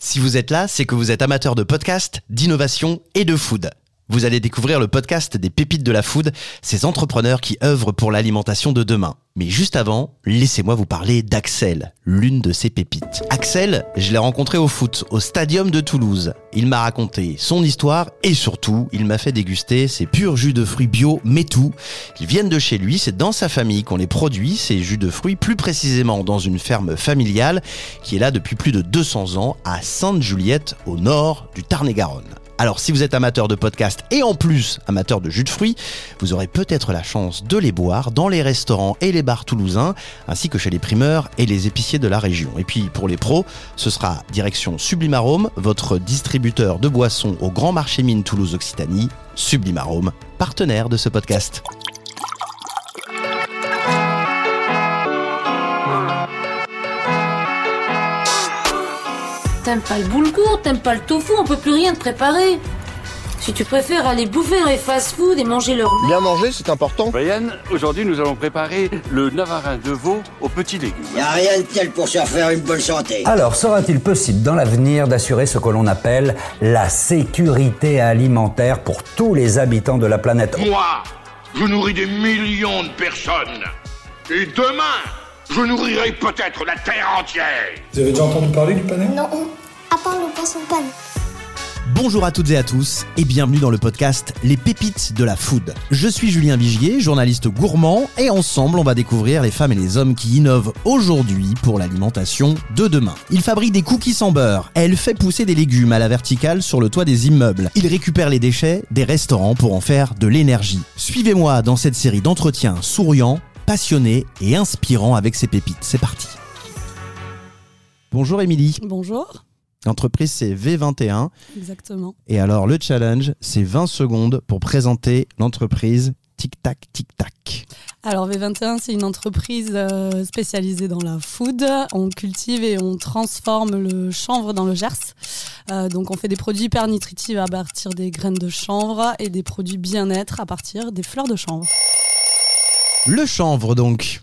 Si vous êtes là, c'est que vous êtes amateur de podcast, d'innovation et de food. Vous allez découvrir le podcast des pépites de la food, ces entrepreneurs qui œuvrent pour l'alimentation de demain. Mais juste avant, laissez-moi vous parler d'Axel, l'une de ces pépites. Axel, je l'ai rencontré au foot, au stadium de Toulouse. Il m'a raconté son histoire et surtout, il m'a fait déguster ses purs jus de fruits bio, mais tout. Ils viennent de chez lui, c'est dans sa famille qu'on les produit, ces jus de fruits, plus précisément dans une ferme familiale qui est là depuis plus de 200 ans à Sainte-Juliette, au nord du Tarn-et-Garonne. Alors si vous êtes amateur de podcast et en plus amateur de jus de fruits, vous aurez peut-être la chance de les boire dans les restaurants et les bars toulousains, ainsi que chez les primeurs et les épiciers de la région. Et puis pour les pros, ce sera direction Sublimarome, votre distributeur de boissons au Grand Marché Mine Toulouse Occitanie, Sublimarome, partenaire de ce podcast. T'aimes pas le boulgour, t'aimes pas le tofu, on peut plus rien te préparer. Si tu préfères aller bouffer dans les fast-food et manger leur merde, Bien manger, c'est important. Brian, aujourd'hui nous allons préparer le navarin de veau aux petits légumes. Y a rien de tel pour se refaire une bonne santé. Alors, sera-t-il possible dans l'avenir d'assurer ce que l'on appelle la sécurité alimentaire pour tous les habitants de la planète? Moi, je nourris des millions de personnes. Et demain, je nourrirai peut-être la Terre entière. Vous avez déjà entendu parler du panais Non, à part le poisson pan. Bonjour à toutes et à tous et bienvenue dans le podcast Les pépites de la food. Je suis Julien Vigier, journaliste gourmand et ensemble on va découvrir les femmes et les hommes qui innovent aujourd'hui pour l'alimentation de demain. Il fabrique des cookies sans beurre, elle fait pousser des légumes à la verticale sur le toit des immeubles, il récupère les déchets des restaurants pour en faire de l'énergie. Suivez-moi dans cette série d'entretiens souriants, passionnés et inspirants avec ces pépites. C'est parti. Bonjour Émilie. Bonjour, L'entreprise c'est V21 exactement. et alors, le challenge, c'est 20 secondes pour présenter l'entreprise Tic Tac Tic Tac. Alors V21, c'est une entreprise euh, spécialisée dans la food. On cultive et on transforme le chanvre dans le Gers. Euh, donc on fait des produits hyper nutritifs à partir des graines de chanvre et des produits bien-être à partir des fleurs de chanvre. Le chanvre, donc,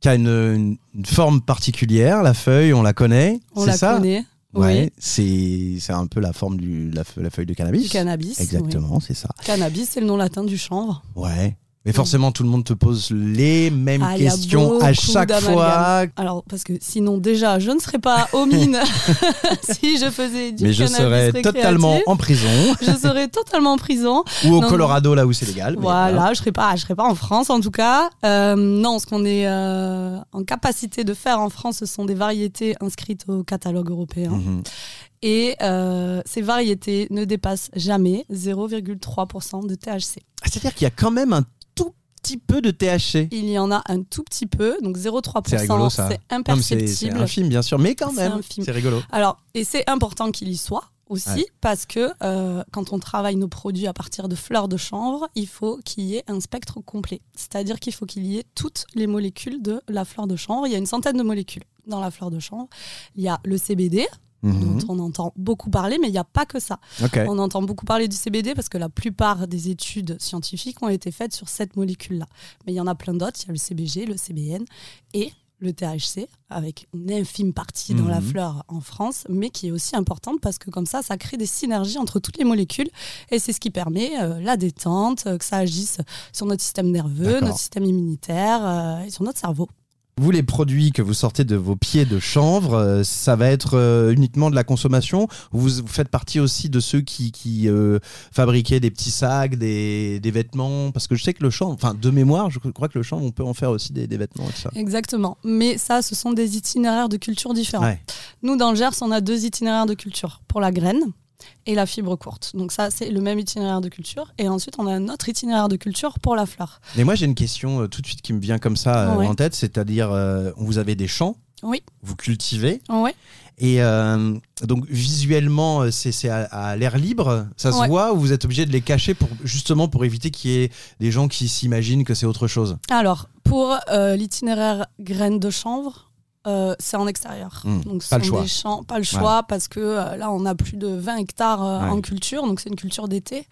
qui a une, forme particulière. La feuille, on la connaît. On c'est la ça connaît. Ouais, Oui. c'est c'est un peu la forme de la, fe- la feuille de cannabis. Du cannabis. Exactement, c'est ça. Cannabis, c'est le nom latin du chanvre. Ouais. Mais forcément, tout le monde te pose les mêmes Ah, questions à chaque fois. Alors, parce que sinon, déjà, je ne serais pas aux mines si je faisais du Mais je serais totalement en prison Je serais totalement en prison. ou au Non, Colorado, là où c'est légal. Voilà, je serais pas, je serais pas en France en tout cas. Euh, non, ce qu'on est euh, en capacité de faire en France, ce sont des variétés inscrites au catalogue européen. Mhm. Et euh, ces variétés ne dépassent jamais 0,3% de THC. Ah, C'est-à-dire qu'il y a quand même un petit peu de THC. Il y en a un tout petit peu, donc C'est rigolo 0,3%, ça. c'est mais c'est- C'est imperceptible. infime, bien sûr, mais quand C'est même, c'est rigolo. Alors, et c'est important qu'il y soit aussi, Ouais. parce que euh, quand on travaille nos produits à partir de fleurs de chanvre, il faut qu'il y ait un spectre complet. C'est-à-dire qu'il faut qu'il y ait toutes les molécules de la fleur de chanvre. Il y a une centaine de molécules dans la fleur de chanvre. Il y a le CBD, Mhm. dont on entend beaucoup parler, mais il n'y a pas que ça. On entend beaucoup parler du CBD parce que la plupart des études scientifiques ont été faites sur cette molécule-là. Mais il y en a plein d'autres. Il y a le CBG, le CBN et le THC, avec une infime partie dans la Mhm. fleur en France, mais qui est aussi importante parce que comme ça, ça crée des synergies entre toutes les molécules et c'est ce qui permet euh, la détente, euh, que ça agisse sur notre système nerveux, notre système immunitaire euh, et sur notre cerveau. Vous, les produits que vous sortez de vos pieds de chanvre, euh, ça va être euh, uniquement de la consommation ou vous, vous faites partie aussi de ceux qui, qui euh, fabriquaient des petits sacs, des, des vêtements? Parce que je sais que le chanvre, enfin de mémoire, je crois que le chanvre, on peut en faire aussi des, des vêtements et tout ça. Exactement. Mais ça, ce sont des itinéraires de culture différents. Ouais. Nous, dans le Gers, on a deux itinéraires de culture pour la graine et la fibre courte. Donc ça, c'est le même itinéraire de culture. Et ensuite, on a un autre itinéraire de culture pour la fleur. Mais moi, j'ai une question euh, tout de suite qui me vient comme ça euh, Ouais. en tête, c'est-à-dire, euh, vous avez des champs, Oui. vous cultivez, Ouais. et donc visuellement, c'est à, à l'air libre, ça se Ouais. voit, ou vous êtes obligé de les cacher pour, justement pour éviter qu'il y ait des gens qui s'imaginent que c'est autre chose? Alors, pour l'itinéraire graine de chanvre, euh, c'est en extérieur. Hmm, Donc, ce pas le choix. des champs, pas le choix, parce que euh, là, on a plus de 20 hectares euh, Ouais. en culture, donc c'est une culture d'été.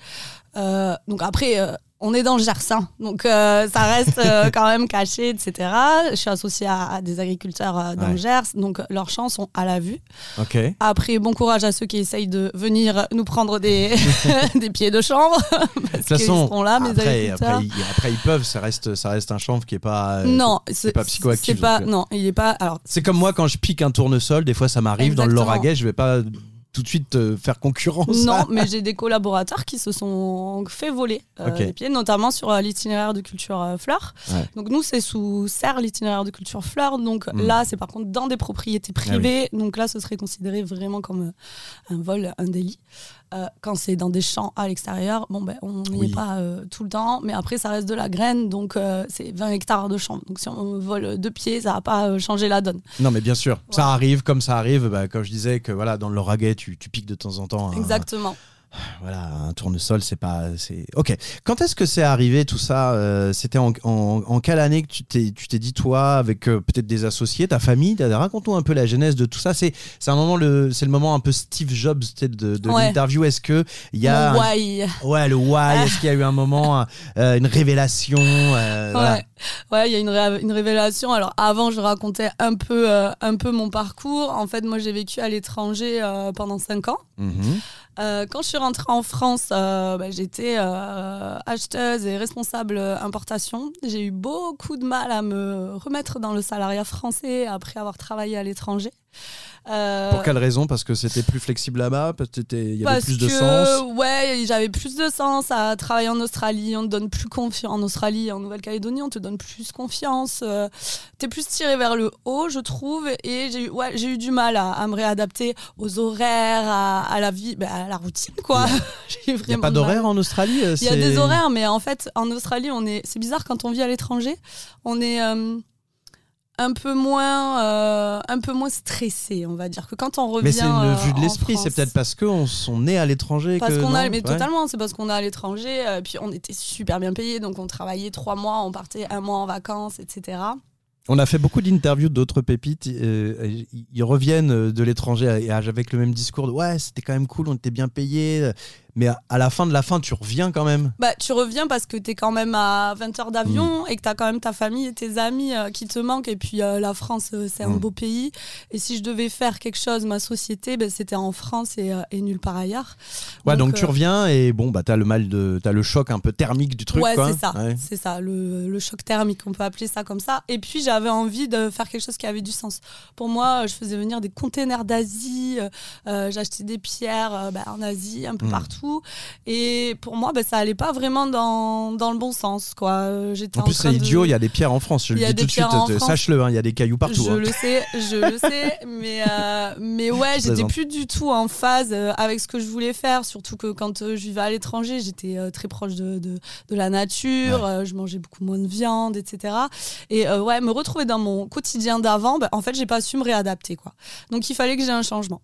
Donc après, on est dans le Gers, hein. donc euh, ça reste euh, quand même caché, etc. Je suis associée à, à des agriculteurs euh, dans Ouais. le Gers, donc leurs champs sont à la vue. Ok. Après, bon courage à ceux qui essayent de venir nous prendre des, des pieds de chanvre, parce De toute qu'ils seront là, mes après, agriculteurs. après, ils, après, ils peuvent, ça reste, ça reste un chanvre qui est pas. non, c'est pas psychoactif, c'est pas- donc, non, il est pas. Alors, C'est comme moi quand je pique un tournesol, des fois ça m'arrive dans le. Lauragais, je vais pas tout de suite euh, faire concurrence. Non, mais j'ai des collaborateurs qui se sont fait voler euh, les pieds, notamment sur euh, l'itinéraire de culture fleurs. Ouais. Donc nous, c'est sous serre l'itinéraire de culture fleurs. Donc Mm. là, c'est par contre dans des propriétés Ah privées. Donc là, ce serait considéré vraiment comme un vol, un délit. Euh, quand c'est dans des champs à l'extérieur, bon ben on n'y Oui. est pas euh, tout le temps, mais après ça reste de la graine, donc euh, c'est 20 hectares de champs. Donc si on vole deux pieds, ça va pas changer la donne. Non, mais bien sûr, ça arrive comme ça arrive. Bah, comme je disais que voilà, dans le Lauragais, tu, tu piques de temps en temps. un- Exactement. Voilà, un tournesol, c'est pas, c'est. Ok. Quand est-ce que c'est arrivé tout ça euh, C'était en, en- en quelle année que tu t'es, tu t'es dit toi, avec euh, peut-être des associés, ta famille Raconte-nous un peu la genèse de tout ça. C'est, c'est un moment le, c'est le moment un peu Steve Jobs de, de Ouais. l'interview. Est-ce que il y a, un- why. ouais, le why Est-ce qu'il y a eu un moment, euh, une révélation voilà. Ouais, il y a une, ré- une révélation. Alors avant, je racontais un peu, un peu mon parcours. En fait, moi, j'ai vécu à l'étranger pendant 5 ans. Mhm. Euh, quand je suis rentrée en France, euh, bah, j'étais euh, acheteuse et responsable importation. J'ai eu beaucoup de mal à me remettre dans le salariat français après avoir travaillé à l'étranger. Euh, Pour quelle raison? Parce que c'était plus flexible là-bas? Parce que t'étais- il y avait parce plus de que, sens? Ouais, j'avais plus de sens à travailler en Australie. On te donne plus confiance. En Australie, en Nouvelle-Calédonie, on te donne plus confiance. Euh, T'es plus tiré vers le haut, je trouve. Et j'ai eu, ouais, eu du mal à, à me réadapter aux horaires, à, à la vie, bah, à la routine, quoi. Il n'y a pas d'horaire en Australie euh, Il y a des horaires, mais en fait, en Australie, on est. C'est bizarre quand on vit à l'étranger, on est euh, un peu moins, euh, un peu moins stressé, on va dire, que quand on revient. Mais c'est une euh, vue de l'esprit, c'est peut-être parce qu'on sont nés à l'étranger Parce qu'on a, mais Ouais. totalement, c'est parce qu'on est à l'étranger, euh, puis on était super bien payés, donc on travaillait trois mois, on partait un mois en vacances, etc. On a fait beaucoup d'interviews d'autres pépites. euh, ils- reviennent de l'étranger avec le même discours de ouais, c'était quand même cool, on était bien payés. Mais à- la fin de la fin, tu reviens quand même. Bah, tu reviens parce que tu es quand même à 20 heures d'avion et que tu as quand même ta famille et tes amis euh, qui te manquent. Et puis euh, la France, euh, c'est un Mm. beau pays. Et si je devais faire quelque chose, ma société, ben, c'était en France et, et nulle part ailleurs. Ouais, donc, tu reviens et bon, bah t'as le mal de, t'as le choc un peu thermique du truc. ouais, c'est ça. Ouais. C'est ça, le, le choc thermique, on peut appeler ça comme ça. Et puis j'avais envie de faire quelque chose qui avait du sens. Pour moi, je faisais venir des containers d'Asie, j'achetais des pierres bah, en Asie, un peu Mm. partout. Et pour moi, bah, ça allait pas vraiment dans, dans le bon sens. Quoi. Euh, J'étais En plus, c'est de- idiot, il y a des pierres en France. Je le dis tout de suite, euh, sache-le, hein, il y a des cailloux partout. Je hein. le sais, je le sais, mais, euh, mais ouais, j'étais plus du tout en phase euh, avec ce que je voulais faire, surtout que quand je vivais à l'étranger, j'étais très proche de, de, de la nature, euh, je mangeais beaucoup moins de viande, etc. Et euh, ouais, me retrouver dans mon quotidien d'avant, bah, en fait, j'ai pas su me réadapter, quoi. Donc il fallait que j'ai un changement.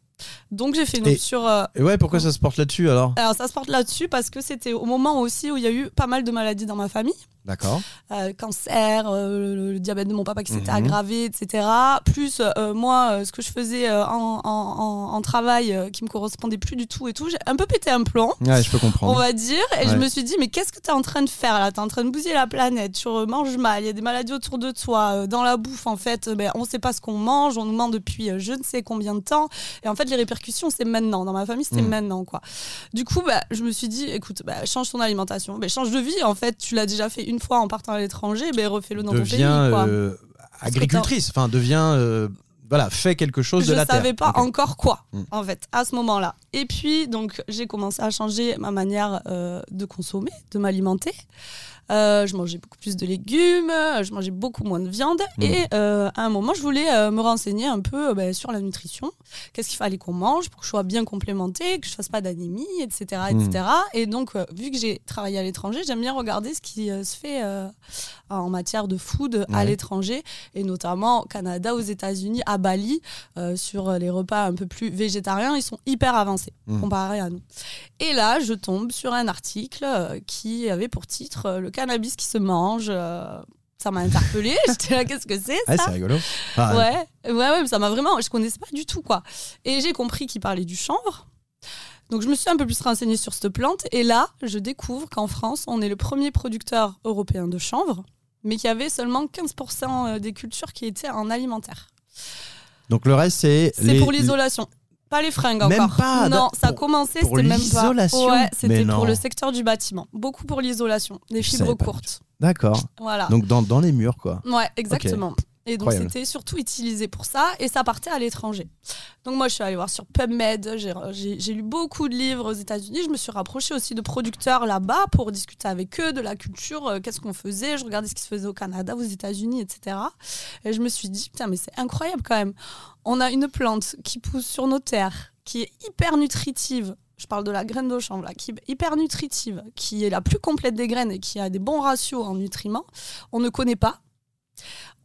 Donc j'ai fait une option. euh, Et ouais, pourquoi ça se porte là-dessus alors? Alors ça se porte là-dessus parce que c'était au moment aussi où il y a eu pas mal de maladies dans ma famille D'accord. euh, cancer, euh, le, le diabète de mon papa qui s'était Mhm. aggravé, etc. Plus euh, moi, ce que je faisais en, en- travail qui me correspondait plus du tout et tout, j'ai un peu pété un plomb. Ouais, je peux comprendre. On va dire, et je me suis dit, mais qu'est-ce que tu es en train de faire là? Tu es en train de bousiller la planète, tu manges mal, il y a des maladies autour de toi, dans la bouffe, en fait, ben, on sait pas ce qu'on mange, on nous ment depuis je ne sais combien de temps, et en fait, les répercussions, c'est maintenant. Dans ma famille, c'était Mm. maintenant, quoi. Du coup, bah, je me suis dit, écoute, bah, change ton alimentation, bah, change de vie, en fait, tu l'as déjà fait une fois en partant à l'étranger, ben refais-le dans ton pays, Deviens quoi. euh, agricultrice, enfin, deviens. euh, voilà, fais quelque chose je de la terre. savais pas encore quoi Mm. en fait à ce moment-là et puis donc j'ai commencé à changer ma manière euh, de consommer de m'alimenter Euh, je mangeais beaucoup plus de légumes, euh, je mangeais beaucoup moins de viande. Mm. Et euh, à un moment, je voulais euh, me renseigner un peu ben, sur la nutrition. Qu'est-ce qu'il fallait qu'on mange pour que je sois bien complémentée, que je fasse pas d'anémie, etc., etc. Et donc, vu que j'ai travaillé à l'étranger, j'aime bien regarder ce qui se fait en matière de food à l'étranger, et notamment au Canada, aux États-Unis, à Bali, sur les repas un peu plus végétariens, ils sont hyper avancés Mm. comparé à nous. Et là, je tombe sur un article qui avait pour titre Le cannabis qui se mange. euh, ça m'a interpellée. J'étais là, qu'est-ce que c'est Ouais, ça c'est rigolo. Ah, Ouais, ouais, ouais, ça m'a vraiment. Je connaissais pas du tout, quoi. Et j'ai compris qu'il parlait du chanvre. Donc je me suis un peu plus renseignée sur cette plante et là, je découvre qu'en France, on est le premier producteur européen de chanvre, mais qu'il y avait seulement 15% des cultures qui étaient en alimentaire. Donc le reste, c'est. C'est pour l'isolation. Pas les fringues Même encore. pas, Non, ça a commencé, c'était même pas. l'isolation Ouais, c'était pour le secteur du bâtiment. Beaucoup pour l'isolation, des fibres courtes. D'accord. Voilà. Donc dans, dans les murs, quoi. Ouais, exactement. Et donc c'était surtout utilisé pour ça et ça partait à l'étranger. Donc moi je suis allée voir sur PubMed, j'ai lu beaucoup de livres aux États-Unis, je me suis rapprochée aussi de producteurs là-bas pour discuter avec eux de la culture, euh, qu'est-ce qu'on faisait, je regardais ce qui se faisait au Canada, aux États-Unis, etc. Et je me suis dit putain mais c'est incroyable quand même. On a une plante qui pousse sur nos terres, qui est hyper nutritive. Je parle de la graine de chanvre là, qui est hyper nutritive, qui est la plus complète des graines et qui a des bons ratios en nutriments. On ne connaît pas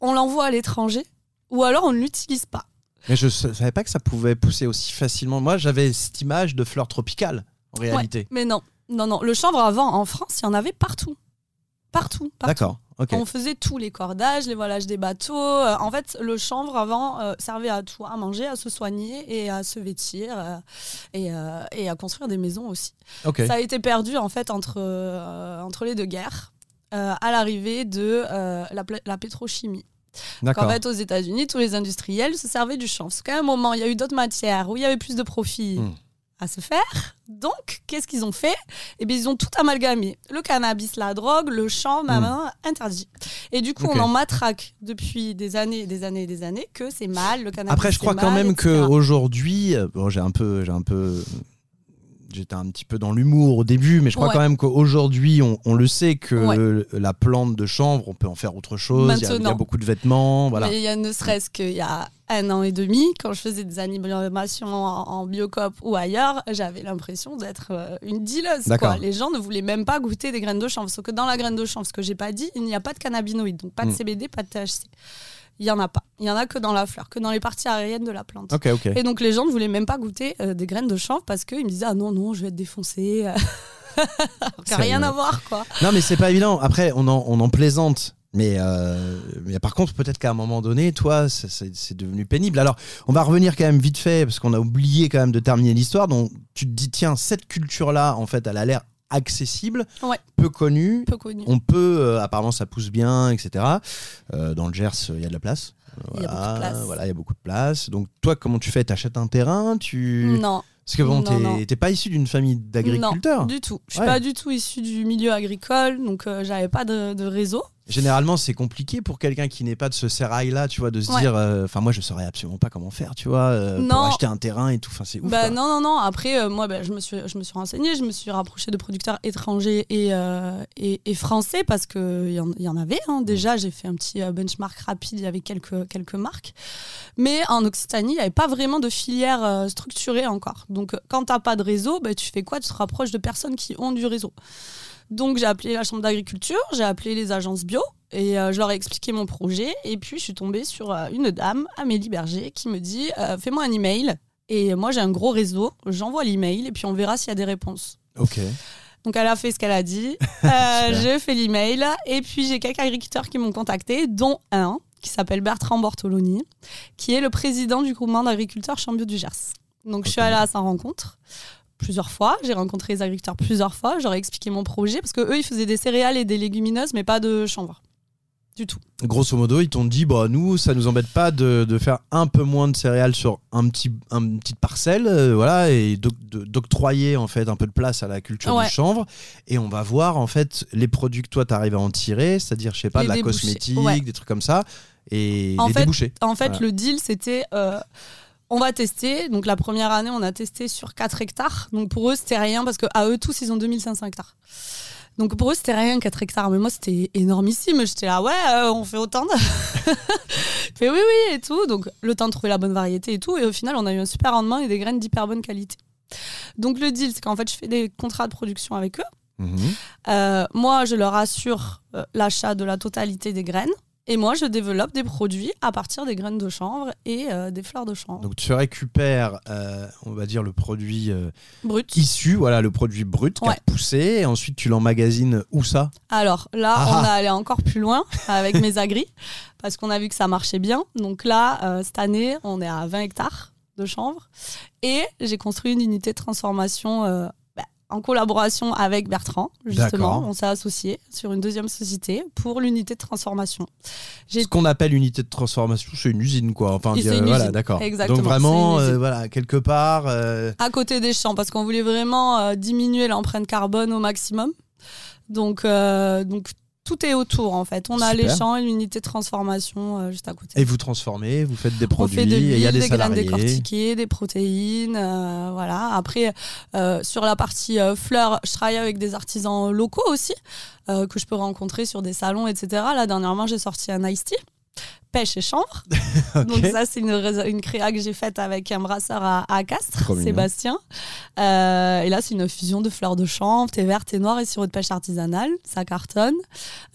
on l'envoie à l'étranger ou alors on ne l'utilise pas. Mais je sa- savais pas que ça pouvait pousser aussi facilement. Moi, j'avais cette image de fleurs tropicales, en réalité. Ouais, mais non, non, non. Le chanvre avant, en France, il y en avait partout. Partout. partout. D'accord. On faisait tous les cordages, les voilages des bateaux. Euh, en fait, le chanvre avant euh, servait à tout, à manger, à se soigner et à se vêtir euh, et, euh, et à construire des maisons aussi. Ça a été perdu en fait entre, entre les deux guerres euh, à l'arrivée de euh, la, pétrochimie. En fait, aux États-Unis, tous les industriels se servaient du chanvre. Parce qu'à un moment, il y a eu d'autres matières où il y avait plus de profit Hmm. à se faire. Donc, qu'est-ce qu'ils ont fait? Eh bien, ils ont tout amalgamé. Le cannabis, la drogue, le chanvre, maintenant, interdit. Et du coup, on en matraque depuis des années et des années et des années que c'est mal, le cannabis. Après, je crois quand même etc. que aujourd'hui, euh, bon, j'ai un peu, j'ai un peu, j'étais un petit peu dans l'humour au début, mais je crois Ouais. quand même qu'aujourd'hui, on, on le sait que Ouais. la plante de chanvre, on peut en faire autre chose. Il y a- Il y, a beaucoup de vêtements, voilà. Mais il y a ne serait-ce qu'il y a un an et demi, quand je faisais des animations en, en biocop ou ailleurs, j'avais l'impression d'être euh, une dealeuse. Quoi. Les gens ne voulaient même pas goûter des graines de chanvre. Sauf que dans la graine de chanvre, ce que j'ai pas dit, il n'y a pas de cannabinoïdes, donc pas de Mm. CBD, pas de THC. Il y en a pas. Il y en a que dans la fleur, que dans les parties aériennes de la plante. Et donc les gens ne voulaient même pas goûter euh, des graines de chanvre parce qu'ils me disaient ah non non je vais être défoncé. Alors qu'il y a rien à voir quoi. Non, mais c'est pas évident. Après, on en, on en plaisante. Mais, euh, mais par contre, peut-être qu'à un moment donné, toi, c'est devenu pénible. Alors, on va revenir quand même vite fait, parce qu'on a oublié quand même de terminer l'histoire. Donc, tu te dis, tiens, cette culture-là, en fait, elle a l'air accessible, Ouais. peu connue. Peu connu. On peut, euh, apparemment, ça pousse bien, etc. Euh, dans le Gers, il y a de la place. Il y a beaucoup de place. Voilà, il y a beaucoup de place. Donc, toi, comment tu fais? T'achètes un terrain? Tu... Non. Parce que bon, t'es- pas issu d'une famille d'agriculteurs. Non, du tout. Je suis Ouais. pas du tout issue du milieu agricole, donc euh, j'avais pas de, de réseau. Généralement, c'est compliqué pour quelqu'un qui n'est pas de ce sérail-là, tu vois, de se Ouais. dire, euh, enfin, moi, je saurais absolument pas comment faire, tu vois, euh, pour acheter un terrain et tout. Enfin, c'est ouf. Bah quoi. non, non, non. Après, euh, moi, bah, je, me suis, je me suis renseignée, je me suis rapprochée de producteurs étrangers et, et, et français parce qu'il y, en- il y en avait. hein. Déjà, j'ai fait un petit benchmark rapide, il y avait quelques, quelques marques. Mais en Occitanie, il n'y avait pas vraiment de filière structurée encore. Donc, quand tu n'as pas de réseau, bah, tu fais quoi? Tu te rapproches de personnes qui ont du réseau. Donc, j'ai appelé la Chambre d'agriculture, j'ai appelé les agences bio. Et euh, je leur ai expliqué mon projet. Et puis, je suis tombée sur euh, une dame, Amélie Berger, qui me dit euh, Fais-moi un email. Et moi, j'ai un gros réseau. J'envoie l'email et puis on verra s'il y a des réponses. Ok. Donc, elle a fait ce qu'elle a dit. J'ai fait l'email. Et puis, j'ai quelques agriculteurs qui m'ont contacté, dont un qui s'appelle Bertrand Bortoloni, qui est le président du groupement d'agriculteurs Chambio du Gers. Donc, je suis allée à sa rencontre plusieurs fois. J'ai rencontré les agriculteurs plusieurs fois. J'aurais expliqué mon projet parce que eux, ils faisaient des céréales et des légumineuses, mais pas de chanvre. Du tout. Grosso modo, ils t'ont dit, bah, nous, ça nous embête pas de, de faire un peu moins de céréales sur un petit, un, une petite parcelle, euh, voilà, et d'octroyer, en fait, un peu de place à la culture Ouais. du chanvre. Et on va voir, en fait, les produits que toi, t'arrives à en tirer, c'est-à-dire, je sais pas, Les de la débouchés, cosmétique, ouais. des trucs comme ça, et En les fait, débouchés. En fait, Voilà. le deal, c'était euh, on va tester. Donc, la première année, on a testé sur 4 hectares. Donc, pour eux, c'était rien parce qu'à eux tous, ils ont 2500 hectares. Donc, pour eux, c'était rien 4 hectares. Mais moi, c'était énormissime. J'étais là, ouais, euh, on fait autant de. fait oui, oui, et tout. Donc, le temps de trouver la bonne variété et tout. Et au final, on a eu un super rendement et des graines d'hyper bonne qualité. Donc, le deal, c'est qu'en fait, je fais des contrats de production avec eux. Mhm. Euh, moi, je leur assure euh, l'achat de la totalité des graines. Et moi, je développe des produits à partir des graines de chanvre et euh, des fleurs de chanvre. Donc, tu récupères, euh, on va dire, le produit euh, Brut. issu, voilà, le produit brut qui a poussé, et ensuite, tu l'emmagasines où ça? Alors là, Ah on a allé encore plus loin avec mes agris parce qu'on a vu que ça marchait bien. Donc là, cette année, on est à 20 hectares. de chanvre. Et j'ai construit une unité de transformation en collaboration avec Bertrand, justement. On s'est associés sur une deuxième société pour l'unité de transformation. Ce qu'on appelle unité de transformation, c'est une usine, quoi. Enfin, une voilà, d'accord. Exactement, Donc vraiment, euh, voilà, quelque part. euh, à côté des champs parce qu'on voulait vraiment euh, diminuer l'empreinte carbone au maximum. Donc, donc tout est autour en fait. On a Super. les champs et l'unité de transformation euh, juste à côté. Et vous transformez, vous faites des produits, il y a des des graines décortiquées, des protéines, euh, voilà. Après, euh, sur la partie fleurs, je travaille avec des artisans locaux aussi que je peux rencontrer sur des salons, etc. Là, dernièrement, j'ai sorti un iced tea. Pêche et chanvre. Donc ça, c'est une, créa que j'ai faite avec un brasseur à, à Castres, Trop. Sébastien. Euh, et là, c'est une fusion de fleurs de chanvre, thé vert, thé noir et sirop de pêche artisanal. Ça cartonne.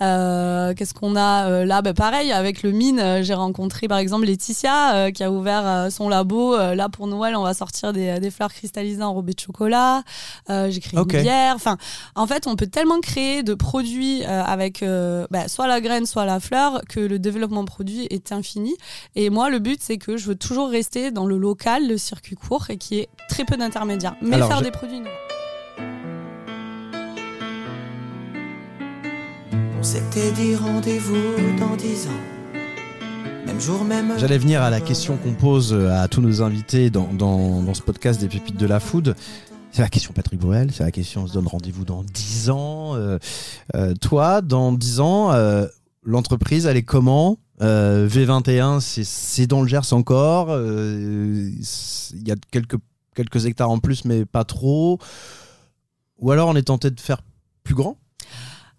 Euh, Qu'est-ce qu'on a euh, là? Ben, Pareil, avec le mine, j'ai rencontré par exemple Laetitia euh, qui a ouvert son labo. Là, pour Noël, on va sortir des, des fleurs cristallisées enrobées de chocolat. J'ai créé une bière. Enfin, en fait, on peut tellement créer de produits avec bah, soit la graine, soit la fleur, que le développement produit est infini. Et moi, le but, c'est que je veux toujours rester dans le local, le circuit court, et qui est très peu d'intermédiaires. Mais Alors, faire des produits innovants. On s'était dit rendez-vous dans dix ans. Même jour, même. J'allais venir à la question qu'on pose à tous nos invités dans, dans, dans ce podcast des pépites de la food. C'est la question Patrick Bruel, c'est la question on se donne rendez-vous dans 10 ans. Euh, euh, toi, dans 10 ans, euh, l'entreprise, elle est comment? Euh, V21, c'est- dans le Gers encore. euh, Il y a quelques, quelques hectares en plus, mais pas trop. Ou alors on est tenté de faire plus grand?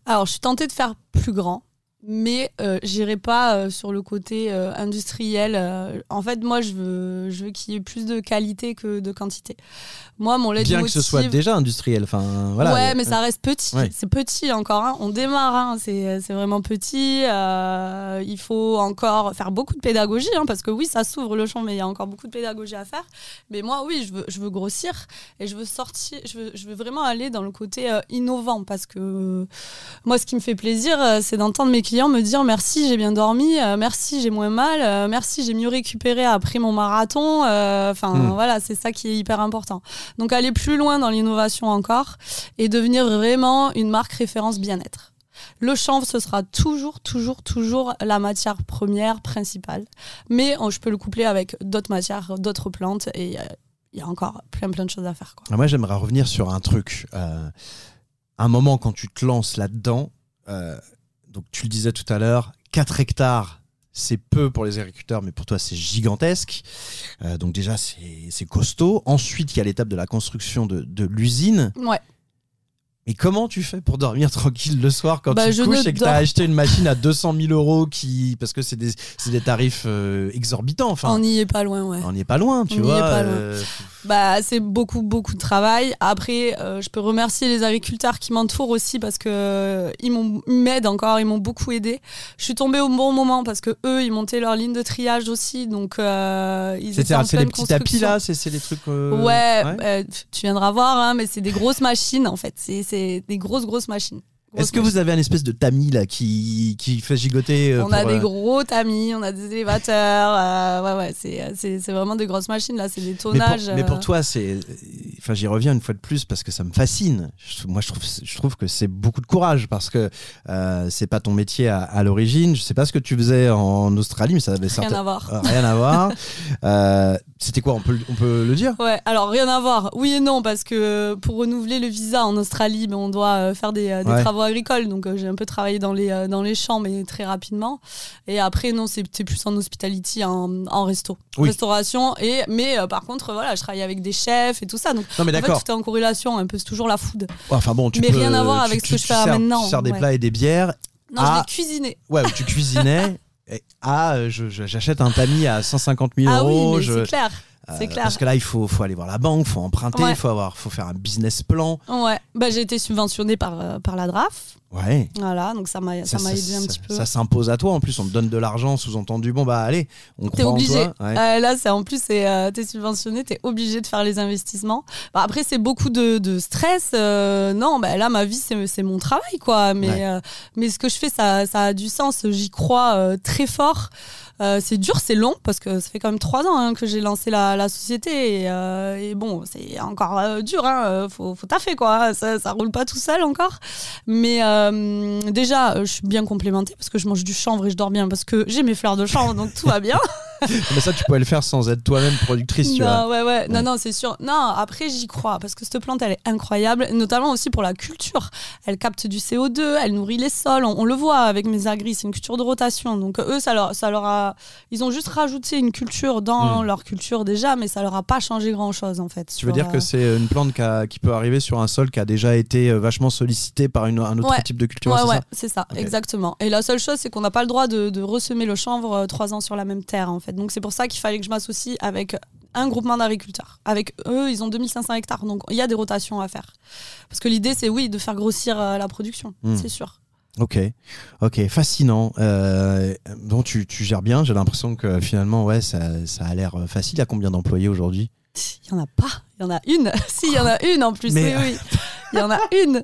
Alors, je suis tentée de faire plus grand, mais euh, j'irai pas euh, sur le côté euh, industriel. euh. en fait, moi, je veux, je veux qu'il y ait plus de qualité que de quantité. Moi, mon Bien que ce soit déjà industriel. Enfin, voilà. ouais, mais ça reste petit. Ouais. C'est petit encore. hein. On démarre. hein. C'est c'est vraiment petit. Il faut encore faire beaucoup de pédagogie, hein, parce que oui, ça s'ouvre le champ, mais il y a encore beaucoup de pédagogie à faire. Mais moi, oui, je veux, je veux grossir et je veux sortir. Je veux, je veux vraiment aller dans le côté innovant, parce que moi, ce qui me fait plaisir, c'est d'entendre mes clients me dire merci, j'ai bien dormi, euh, merci, j'ai moins mal, euh, merci, j'ai mieux récupéré après mon marathon. Euh, Enfin, Hmm. voilà, c'est ça qui est hyper important. Donc aller plus loin dans l'innovation encore et devenir vraiment une marque référence bien-être. Le chanvre, ce sera toujours, toujours, toujours la matière première principale. Mais oh, je peux le coupler avec d'autres matières, d'autres plantes et il y a encore plein, plein de choses à faire. Quoi. Ah, Moi, j'aimerais revenir sur un truc. Euh, un moment, quand tu te lances là-dedans, euh, donc tu le disais tout à l'heure, 4 hectares, c'est peu pour les agriculteurs, mais pour toi, c'est gigantesque. Euh, donc déjà, c'est costaud. Ensuite, il y a l'étape de la construction de, de l'usine. Ouais. Mais comment tu fais pour dormir tranquille le soir quand Bah, tu je couches et que tu as acheté une machine à 200 000 euros qui... parce que c'est des, des tarifs euh, exorbitants. Enfin, On n'y est pas loin, ouais. on n'y est pas loin, tu On vois. est pas loin. euh, Bah, c'est beaucoup, beaucoup de travail. Après, euh, je peux remercier les agriculteurs qui m'entourent aussi parce que euh, ils m'ont- ils m'aident encore, ils m'ont beaucoup aidé. Je suis tombée au bon moment parce que eux, ils montaient leur ligne de triage aussi, donc euh, ils étaient C'est en c'est les petits tapis là, c'est c'est les trucs. euh, Ouais, bah, tu viendras voir, hein, mais c'est des grosses machines en fait. C'est- C'est des grosses, grosses machines. Est-ce que vous avez un espèce de tamis là qui, qui fait gigoter euh, On a pour, des euh, gros tamis, on a des élévateurs. euh, ouais, ouais, c'est- c'est c'est vraiment des grosses machines là, c'est des mais pour, tonnages. mais pour euh, toi, c'est. Enfin, j'y reviens une fois de plus parce que ça me fascine. Je- moi, je trouve, je trouve que c'est beaucoup de courage parce que euh, c'est pas ton métier à, à l'origine. Je sais pas ce que tu faisais en Australie, mais ça avait Rien certain- à voir. euh, rien à voir. Euh, C'était quoi on peut, on peut le dire? Ouais, alors rien à voir. Oui et non, parce que pour renouveler le visa en Australie, ben, on doit euh, faire des, euh, des Ouais. travaux agricoles. Donc euh, j'ai un peu travaillé dans les, euh, dans les champs, mais très rapidement. Et après, non, c'est c'est plus en hospitality, en, en resto. Oui. Restauration. Et, mais euh, par contre, voilà, je travaille avec des chefs et tout ça. Donc Non, mais en fait, tout est en corrélation, un peu, c'est toujours la food. Enfin bon, tu Mais peux- rien à voir avec tu- ce que tu- je fais maintenant, Tu sers des ouais. plats et des bières. Non, Ah. je cuisiné. Ouais, tu cuisinais. Ah, j'achète un tamis à 150 000 Ah oui, euros. mais je- c'est clair. Euh, C'est clair. Parce que là, il faut, faut aller voir la banque, faut emprunter, il Ouais. faut, avoir, faut faire un business plan. Ouais, bah, j'ai été subventionnée par, euh, par la DRAF. Ouais. Voilà, donc ça m'a ça, aidé un petit peu. ça s'impose à toi. En plus, on te donne de l'argent, sous-entendu. Bon, bah, allez, on croit en obligé. toi. Ouais. Euh, là, c'est en plus, euh, t'es subventionné, t'es obligé de faire les investissements. Bah, après, c'est beaucoup de, de stress. euh, non, bah, là, ma vie, c'est, mon travail, quoi. Mais, Ouais. euh, mais ce que je fais, ça, ça a du sens. J'y crois euh, très fort. Euh, c'est dur, c'est long parce que ça fait quand même trois ans hein, que j'ai lancé la, société et, euh, et bon, c'est encore euh, dur, hein, faut, faut taffer quoi, ça, ça roule pas tout seul encore. Mais déjà, je suis bien complémentée parce que je mange du chanvre et je dors bien parce que j'ai mes fleurs de chanvre donc tout va bien. Mais ça, tu pourrais le faire sans être toi-même productrice, tu non, vois. ouais, ouais, non, non, c'est sûr. Non, après, j'y crois parce que cette plante, elle est incroyable, notamment aussi pour la culture. Elle capte du CO2, elle nourrit les sols. On, on le voit avec mes agris, c'est une culture de rotation. Donc, eux, ça leur, ça leur a. Ils ont juste rajouté une culture dans Mm. leur culture déjà, mais ça leur a pas changé grand-chose en fait. Tu veux dire que euh, c'est une plante qui, a- qui peut arriver sur un sol qui a déjà été euh, vachement sollicité par une- un autre Ouais. type de culture, Ouais, c'est ouais, ça? c'est ça, exactement. Et la seule chose, c'est qu'on n'a pas le droit de, de ressemer le chanvre euh, trois ans sur la même terre, en fait. Donc c'est pour ça qu'il fallait que je m'associe avec un groupement d'agriculteurs. Avec eux, ils ont 2500 hectares, donc il y a des rotations à faire. Parce que l'idée, c'est oui, de faire grossir euh, la production, Hmm. c'est sûr. Ok, ok, fascinant. Euh, bon, tu, tu gères bien. J'ai l'impression que finalement, ouais, ça, ça a l'air facile. À combien d'employés aujourd'hui? Il y en a pas, il y en a une. si, il y en a une en plus, Mais- oui, oui. Il y en a une.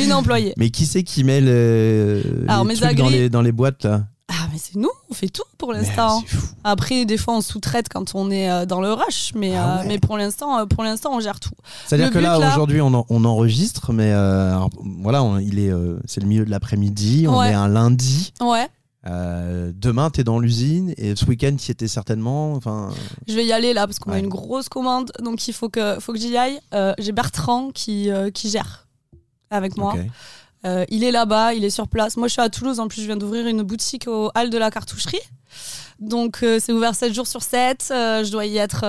une employée. Mais qui c'est qui met le, Alors, les mes trucs dans agris- les, dans les boîtes là? Mais c'est nous, on fait tout pour l'instant. Après, des fois, on sous-traite quand on est euh, dans le rush, mais, Ah euh, mais pour l'instant, euh, pour l'instant, on gère tout. C'est-à-dire que là, aujourd'hui, on, en- on enregistre, mais euh, voilà, on- il est, euh, c'est le milieu de l'après-midi. On Ouais. est un lundi. Ouais. Euh, demain, t'es dans l'usine et ce week-end, tu étais certainement. Enfin, Je vais y aller là parce qu'on Ouais. a une grosse commande, donc il faut que, faut que j'y aille. Euh, J'ai Bertrand qui, euh, qui gère avec moi. ok. Euh, il est là-bas, il est sur place. Moi, je suis à Toulouse. En plus, je viens d'ouvrir une boutique au hall de la cartoucherie. Donc, euh, c'est ouvert 7 jours sur 7. Euh, je dois y être.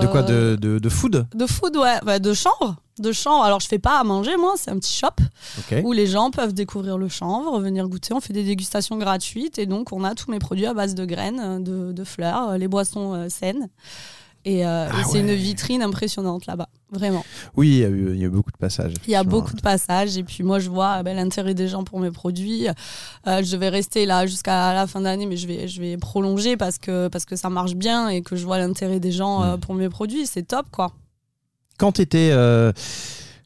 De quoi de, de, de food De food, ouais. Ouais, de chanvre. De chanvre. Alors, je fais pas à manger, moi. C'est un petit shop où les gens peuvent découvrir le chanvre, venir goûter. On fait des dégustations gratuites. Et donc, on a tous mes produits à base de graines, de, de fleurs, les boissons saines. Et, euh, Ah et c'est une vitrine impressionnante là-bas. Vraiment. Oui, il y, a eu, il y a eu beaucoup de passages. Il y a beaucoup de passages et puis moi je vois euh, ben, l'intérêt des gens pour mes produits. Euh, je vais rester là jusqu'à la fin d'année mais je vais, je vais prolonger parce que, parce que ça marche bien et que je vois l'intérêt des gens euh, Mm. pour mes produits. C'est top quoi. Quand tu étais,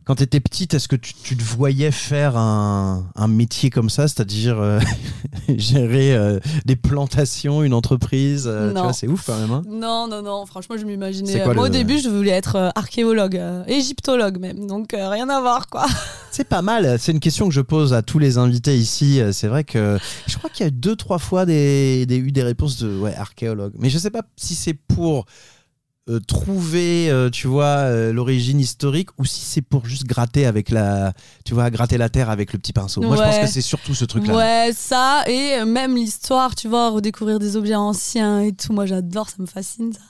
quand étais petite, est-ce que tu, tu te voyais faire un, un métier comme ça, c'est-à-dire euh, gérer euh, des plantations, une entreprise euh, Tu vois, c'est ouf quand même. hein Non, non, non, franchement je m'imaginais. quoi moi le- au début je voulais être archéologue, égyptologue même, donc rien à voir quoi. c'est pas mal. C'est une question que je pose à tous les invités ici. C'est vrai que je crois qu'il y a deux, trois fois des, des, eu des réponses de ouais, archéologue. Mais je sais pas si c'est pour euh, trouver, euh, tu vois, euh, l'origine historique ou si c'est pour juste gratter avec la, tu vois, gratter la terre avec le petit pinceau. Moi, je pense que c'est surtout ce truc-là. Ouais, ça, et même l'histoire, tu vois, redécouvrir des objets anciens et tout. Moi, j'adore, ça me fascine, ça.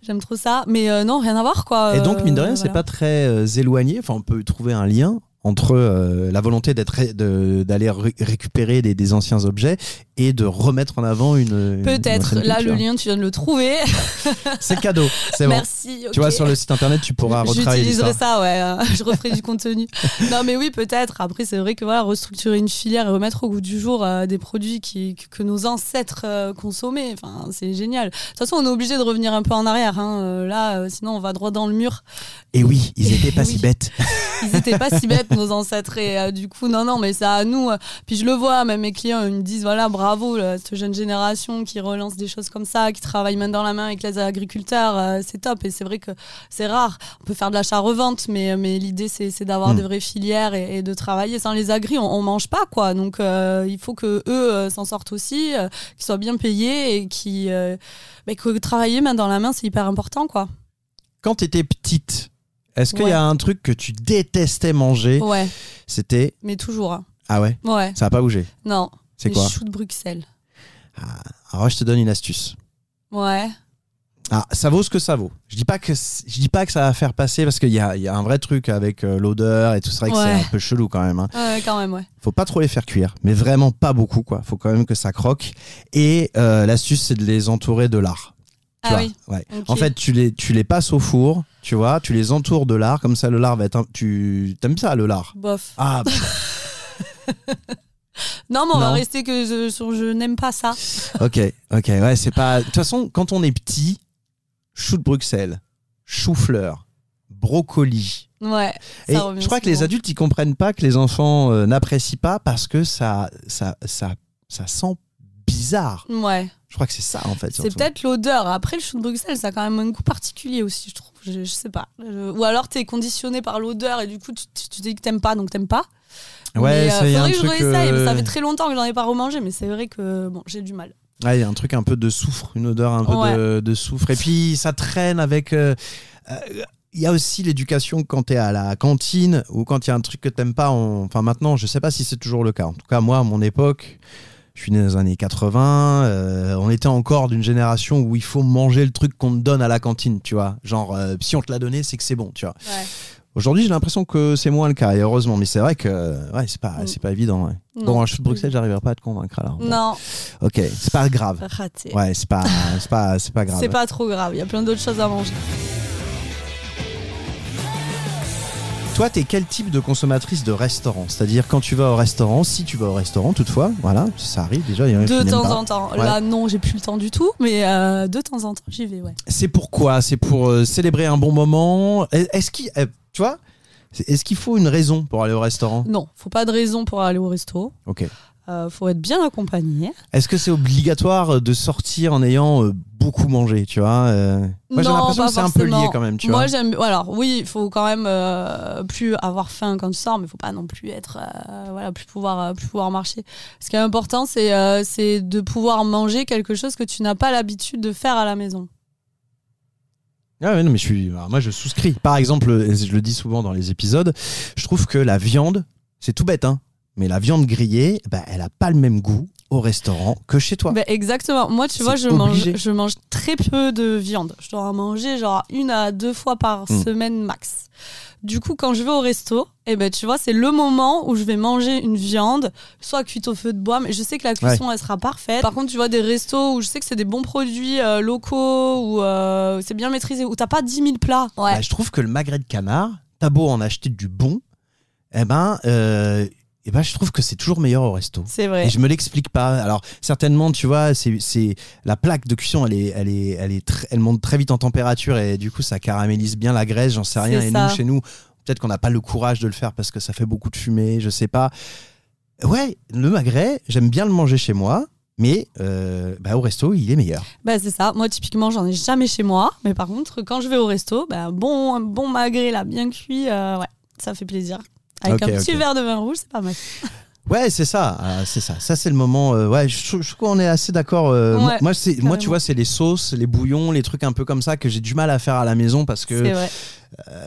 J'aime trop ça. Mais non, rien à voir, quoi. Et donc, mine de rien, c'est pas très éloigné. Enfin, on peut trouver un lien entre euh, la volonté d'être de- d'aller ré- récupérer des, des anciens objets et de remettre en avant une. Peut-être. Là, le lien, tu viens de le trouver. C'est cadeau. C'est bon. Merci. Tu vois, sur le site internet, tu pourras retravailler J'utiliserai ça, ouais. Je referai du contenu. Non, mais oui, peut-être. Après, c'est vrai que voilà, restructurer une filière et remettre au goût du jour euh, des produits qui, que, nos ancêtres euh, consommaient, enfin, c'est génial. De toute façon, on est obligé de revenir un peu en arrière. hein. Là, sinon, on va droit dans le mur. Et oui, ils étaient pas si bêtes. Ils étaient pas si bêtes, nos ancêtres. Et euh, du coup, non, non, mais ça à nous. euh, Puis je le vois, même mes clients, ils me disent voilà, bravo, là, cette jeune génération qui relance des choses comme ça, qui travaille main dans la main avec les agriculteurs, euh, c'est top. Et c'est vrai que c'est rare. On peut faire de l'achat-revente, mais, mais l'idée, c'est d'avoir Mm. des vraies filières et, et de travailler. Sans les agris, on, on mange pas, quoi. Donc, euh, il faut que eux s'en sortent aussi, qu'ils soient bien payés et qui, bah, que travailler main dans la main, c'est hyper important, quoi. Quand tu étais petite, est-ce qu'il y a un truc que tu détestais manger Ouais, C'était. mais toujours. hein. Ah ouais Ouais, Ça a pas bougé. non. C'est les quoi choux de Bruxelles. Alors, je te donne une astuce. Ouais. Ah, ça vaut ce que ça vaut. Je dis pas que je dis pas que ça va faire passer parce qu'il y y a un vrai truc avec euh, l'odeur et tout. Que Ouais. c'est un peu chelou quand même. hein. Ouais, quand même, ouais. Faut pas trop les faire cuire, mais vraiment pas beaucoup quoi. Faut quand même que ça croque. Et euh, l'astuce c'est de les entourer de lard. Tu Ah vois oui. Ouais. En fait, tu les tu les passes au four, tu vois, tu les entoures de lard comme ça le lard va être un- tu t'aimes ça le lard? Bof. Ah Non, mais on va rester que je, je n'aime pas ça. OK, OK, ouais, c'est pas de toute façon quand on est petit, chou de Bruxelles, chou-fleur, brocoli, Ouais. Et ça je crois que les adultes ils comprennent pas que les enfants euh, n'apprécient pas parce que ça ça ça ça sent bizarre. Ouais. Je crois que c'est ça en fait. C'est peut-être l'odeur. Après, le chou de Bruxelles, ça a quand même un goût particulier aussi, je trouve. Je, je sais pas. Je- Ou alors, t'es conditionné par l'odeur et du coup, tu, tu, tu te dis que t'aimes pas, donc t'aimes pas. Ouais, mais, ça y a un faudrait que je réessaye. Mais ça euh, fait très longtemps que j'en ai pas remangé, mais c'est vrai que bon, j'ai du mal. Ouais, il y a un truc un peu de soufre, une odeur un peu Ouais. de, de soufre. Et puis ça traîne avec. euh, euh, Il y a aussi l'éducation quand tu es à la cantine ou quand il y a un truc que t'aimes pas. on- Enfin, maintenant, je sais pas si c'est toujours le cas. En tout cas, moi, à mon époque, je suis né dans les années 80. euh, on était encore d'une génération où il faut manger le truc qu'on te donne à la cantine, tu vois. Genre, euh, si on te l'a donné, c'est que c'est bon, tu vois. Ouais. Aujourd'hui, j'ai l'impression que c'est moins le cas, et heureusement. Mais c'est vrai que ouais, c'est pas, Mm. c'est pas évident. ouais. Bon, un chou de Bruxelles, j'arriverai pas à te convaincre alors. Bon. Non, Ok, c'est pas grave. raté. Ouais, c'est pas, c'est pas, c'est pas grave. C'est pas trop grave. Il y a plein d'autres choses à manger. Toi, t'es quel type de consommatrice de restaurant? C'est-à-dire quand tu vas au restaurant, si tu vas au restaurant, toutefois, voilà, ça arrive déjà. il y en a qui De temps en temps. Ouais. Là, non, j'ai plus le temps du tout, mais euh, de temps en temps, j'y vais, ouais. C'est pourquoi C'est pour euh, célébrer un bon moment? Est- Est-ce qu'il, euh, tu vois, est-ce qu'il faut une raison pour aller au restaurant? Non, faut pas de raison pour aller au resto. Ok. Euh, faut être bien accompagné. Est-ce que c'est obligatoire de sortir en ayant euh, beaucoup mangé, tu vois euh? Moi, j'ai l'impression que c'est un peu lié quand même, tu Moi, vois. j'aime. Alors, oui, il faut quand même euh, plus avoir faim quand tu sors, mais il faut pas non plus être. euh, voilà, plus pouvoir, plus pouvoir marcher. Ce qui est important, c'est euh, c'est de pouvoir manger quelque chose que tu n'as pas l'habitude de faire à la maison. Ah ouais, non, mais je suis, alors moi, je souscris. Par exemple, je le dis souvent dans les épisodes, je trouve que la viande, c'est tout bête, hein, mais la viande grillée, bah, elle a pas le même goût au restaurant que chez toi. Ben, exactement. Moi, tu vois, je obligé. mange, je mange très peu de viande. Je dois en manger genre une à deux fois par Mm. semaine max. Du coup, quand je vais au resto, eh ben, tu vois, c'est le moment où je vais manger une viande, soit cuite au feu de bois, mais je sais que la cuisson, elle sera parfaite. Par contre, tu vois, des restos où je sais que c'est des bons produits euh, locaux, où euh, c'est bien maîtrisé, où t'as pas 10 000 plats. Ouais. Bah, je trouve que le magret de canard, t'as beau en acheter du bon, eh ben, euh, eh ben, je trouve que c'est toujours meilleur au resto. c'est vrai. Et je me l'explique pas. Alors certainement, tu vois, c'est c'est la plaque de cuisson, elle est, elle est, elle est, elle monte très vite en température et du coup ça caramélise bien la graisse. J'en sais rien. Et ça. nous, chez nous, peut-être qu'on n'a pas le courage de le faire parce que ça fait beaucoup de fumée. Je sais pas. Ouais, le magret, j'aime bien le manger chez moi. Mais euh, bah, au resto, il est meilleur. Bah, c'est ça. Moi, typiquement, j'en ai jamais chez moi. Mais par contre, quand je vais au resto, bah, un bon, bon magret, là, bien cuit, euh, ouais, ça fait plaisir. Avec un petit verre de vin rouge, c'est pas mal. Ouais, c'est ça, ah, c'est ça. Ça, c'est le moment. euh, ouais, je, trouve- je trouve qu'on est assez d'accord. euh, moi- Ouais, moi, c'est, moi, tu vois, c'est les sauces, les bouillons, les trucs un peu comme ça que j'ai du mal à faire à la maison parce que euh,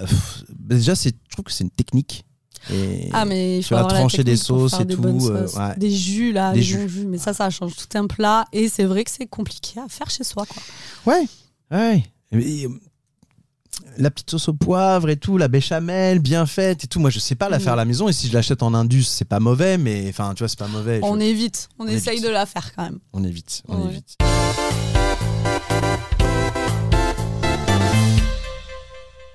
pff, déjà, c'est, je trouve que c'est une technique. Et Ah, mais il tu faut vas avoir la trancher des sauces et des tout, euh, sauces. ouais. Des jus, là, Des des, jus. Mais ça, ça change tout un plat. Et c'est vrai que c'est compliqué à faire chez soi, quoi. Ouais, ouais. Et, euh, la petite sauce au poivre et tout, la béchamel bien faite et tout. Moi, je sais pas la faire à la maison. Et si je l'achète en indus, c'est pas mauvais, mais enfin, tu vois, c'est pas mauvais. On Je- évite. On, On essaye de la faire quand même. on évite, on Ouais. évite.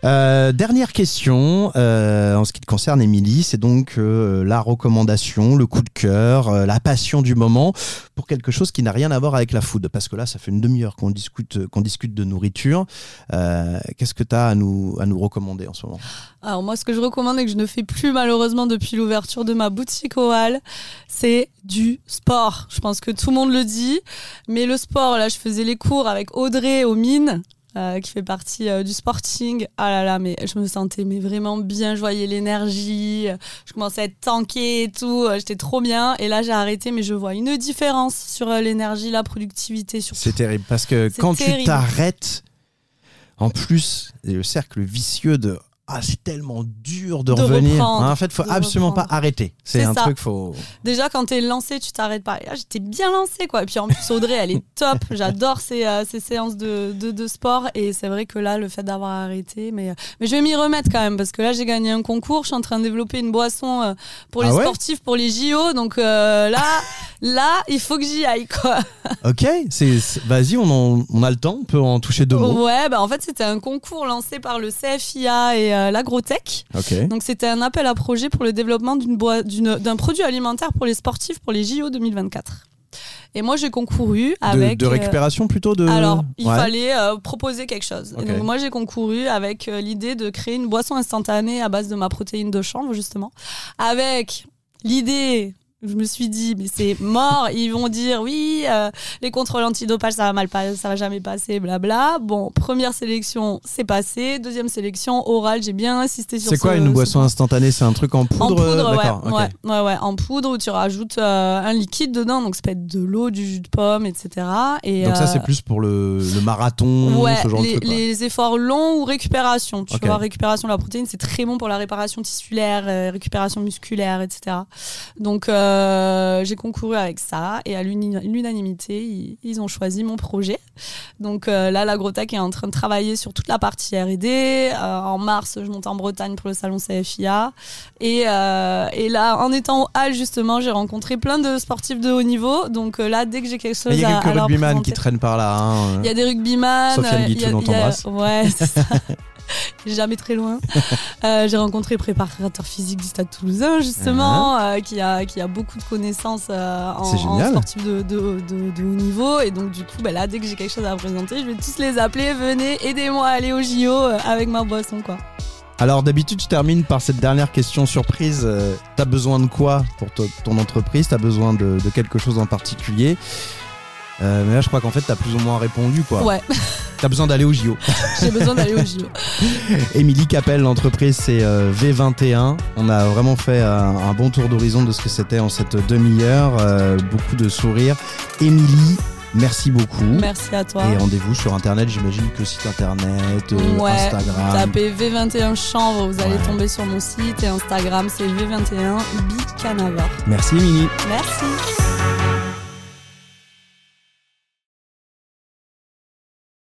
Euh, dernière question euh, en ce qui te concerne, Émilie, c'est donc euh, la recommandation, le coup de cœur, la passion du moment pour quelque chose qui n'a rien à voir avec la food. Parce que là, ça fait une demi-heure qu'on discute, discute de nourriture. Qu'est-ce que tu as à nous, à nous recommander en ce moment? Alors moi, ce que je recommande et que je ne fais plus malheureusement depuis l'ouverture de ma boutique au Hall, c'est du sport. Je pense que tout le monde le dit, mais le sport, là, je faisais les cours avec Audrey aux mines. Euh, qui fait partie euh, du sporting. Ah là là, mais je me sentais mais vraiment bien, je voyais l'énergie, je commençais à être tankée et tout, euh, j'étais trop bien. Et là, j'ai arrêté, mais je vois une différence sur l'énergie, la productivité, sur C'est terrible parce que quand tu t'arrêtes, en plus, et le cercle vicieux de ah, c'est tellement dur de, De revenir. en fait, faut absolument reprendre. pas arrêter. C'est un ça. truc, faut. Déjà, quand t'es lancé, tu t'arrêtes pas. Et là, j'étais bien lancée, quoi. Et puis en plus, Audrey, elle est top. J'adore ces, euh, ces séances de, de, de sport. Et c'est vrai que là, le fait d'avoir arrêté, mais, euh, mais je vais m'y remettre quand même parce que là, j'ai gagné un concours. Je suis en train de développer une boisson euh, pour les Ah ouais? sportifs, pour les JO. Donc euh, là, là, il faut que j'y aille, quoi. Ok, c'est vas-y, on, en- on a le temps, on peut en toucher deux mots. Ouais, bah en fait, c'était un concours lancé par le CFIA et euh, l'Agrotech. Ok. Donc c'était un appel à projet pour le développement d'une boi- d'une- d'un produit alimentaire pour les sportifs pour les JO 2024. Et moi j'ai concouru De, avec de euh, récupération plutôt de. alors il Ouais. fallait euh, proposer quelque chose. Et Ok. donc moi j'ai concouru avec euh, l'idée de créer une boisson instantanée à base de ma protéine de chanvre justement, avec l'idée Je me suis dit, mais c'est mort. Ils vont dire, oui, euh, les contrôles antidopage, ça va mal pas, ça va jamais passer, blabla. Bon, première sélection, c'est passé. Deuxième sélection, orale, j'ai bien insisté sur C'est quoi une ce boisson point. instantanée? C'est un truc en poudre En poudre, euh, ouais, ouais, ouais, ouais, en poudre où tu rajoutes euh, un liquide dedans, donc ça peut être de l'eau, du jus de pomme, etc. Et, Donc ça, euh, c'est plus pour le, le marathon, Ouais, ce genre les, de truc. quoi. les efforts longs ou récupération. Tu Ok. vois, récupération de la protéine, c'est très bon pour la réparation tissulaire, euh, récupération musculaire, etc. Donc, euh, j'ai concouru avec ça et à l'unanimité, ils, ils ont choisi mon projet. Donc euh, là, l'Agrotech est en train de travailler sur toute la partie R&D. Euh, en mars, je monte en Bretagne pour le salon CFIA. Et, euh, et là, en étant au Hall, justement, j'ai rencontré plein de sportifs de haut niveau. Donc là, dès que j'ai quelque chose Mais il y a à, à quelques rugbyman qui traînent par là. hein. il y a des rugbyman. Sofiane Guitou, a- t'embrasses. Ouais, c'est ça. Jamais très loin. Euh, J'ai rencontré le préparateur physique du Stade Toulousain, justement, euh, qui, a, qui a beaucoup de connaissances euh, en, sportif de, de, de- de haut niveau. Et donc, du coup, bah, là, dès que j'ai quelque chose à présenter, je vais tous les appeler. Venez, aidez-moi à aller au JO avec ma boisson, quoi. Alors d'habitude, je termine par cette dernière question surprise. T'as besoin de quoi pour to- ton entreprise? T'as besoin de, de quelque chose en particulier? Euh, mais là, je crois qu'en fait, t'as plus ou moins répondu, quoi. Ouais, T'as besoin d'aller au JO. j'ai besoin d'aller au JO. Émilie Capel, l'entreprise, c'est euh, V21. On a vraiment fait un, un bon tour d'horizon de ce que c'était en cette demi-heure. Euh, beaucoup de sourires. Émilie, merci beaucoup. Merci à toi. Et rendez-vous sur Internet, j'imagine que site Internet, euh, Ouais, Instagram. Tapez V21 Chanvre, vous allez tomber sur mon site et Instagram, c'est V21 Bicanavar. Merci Émilie. Merci.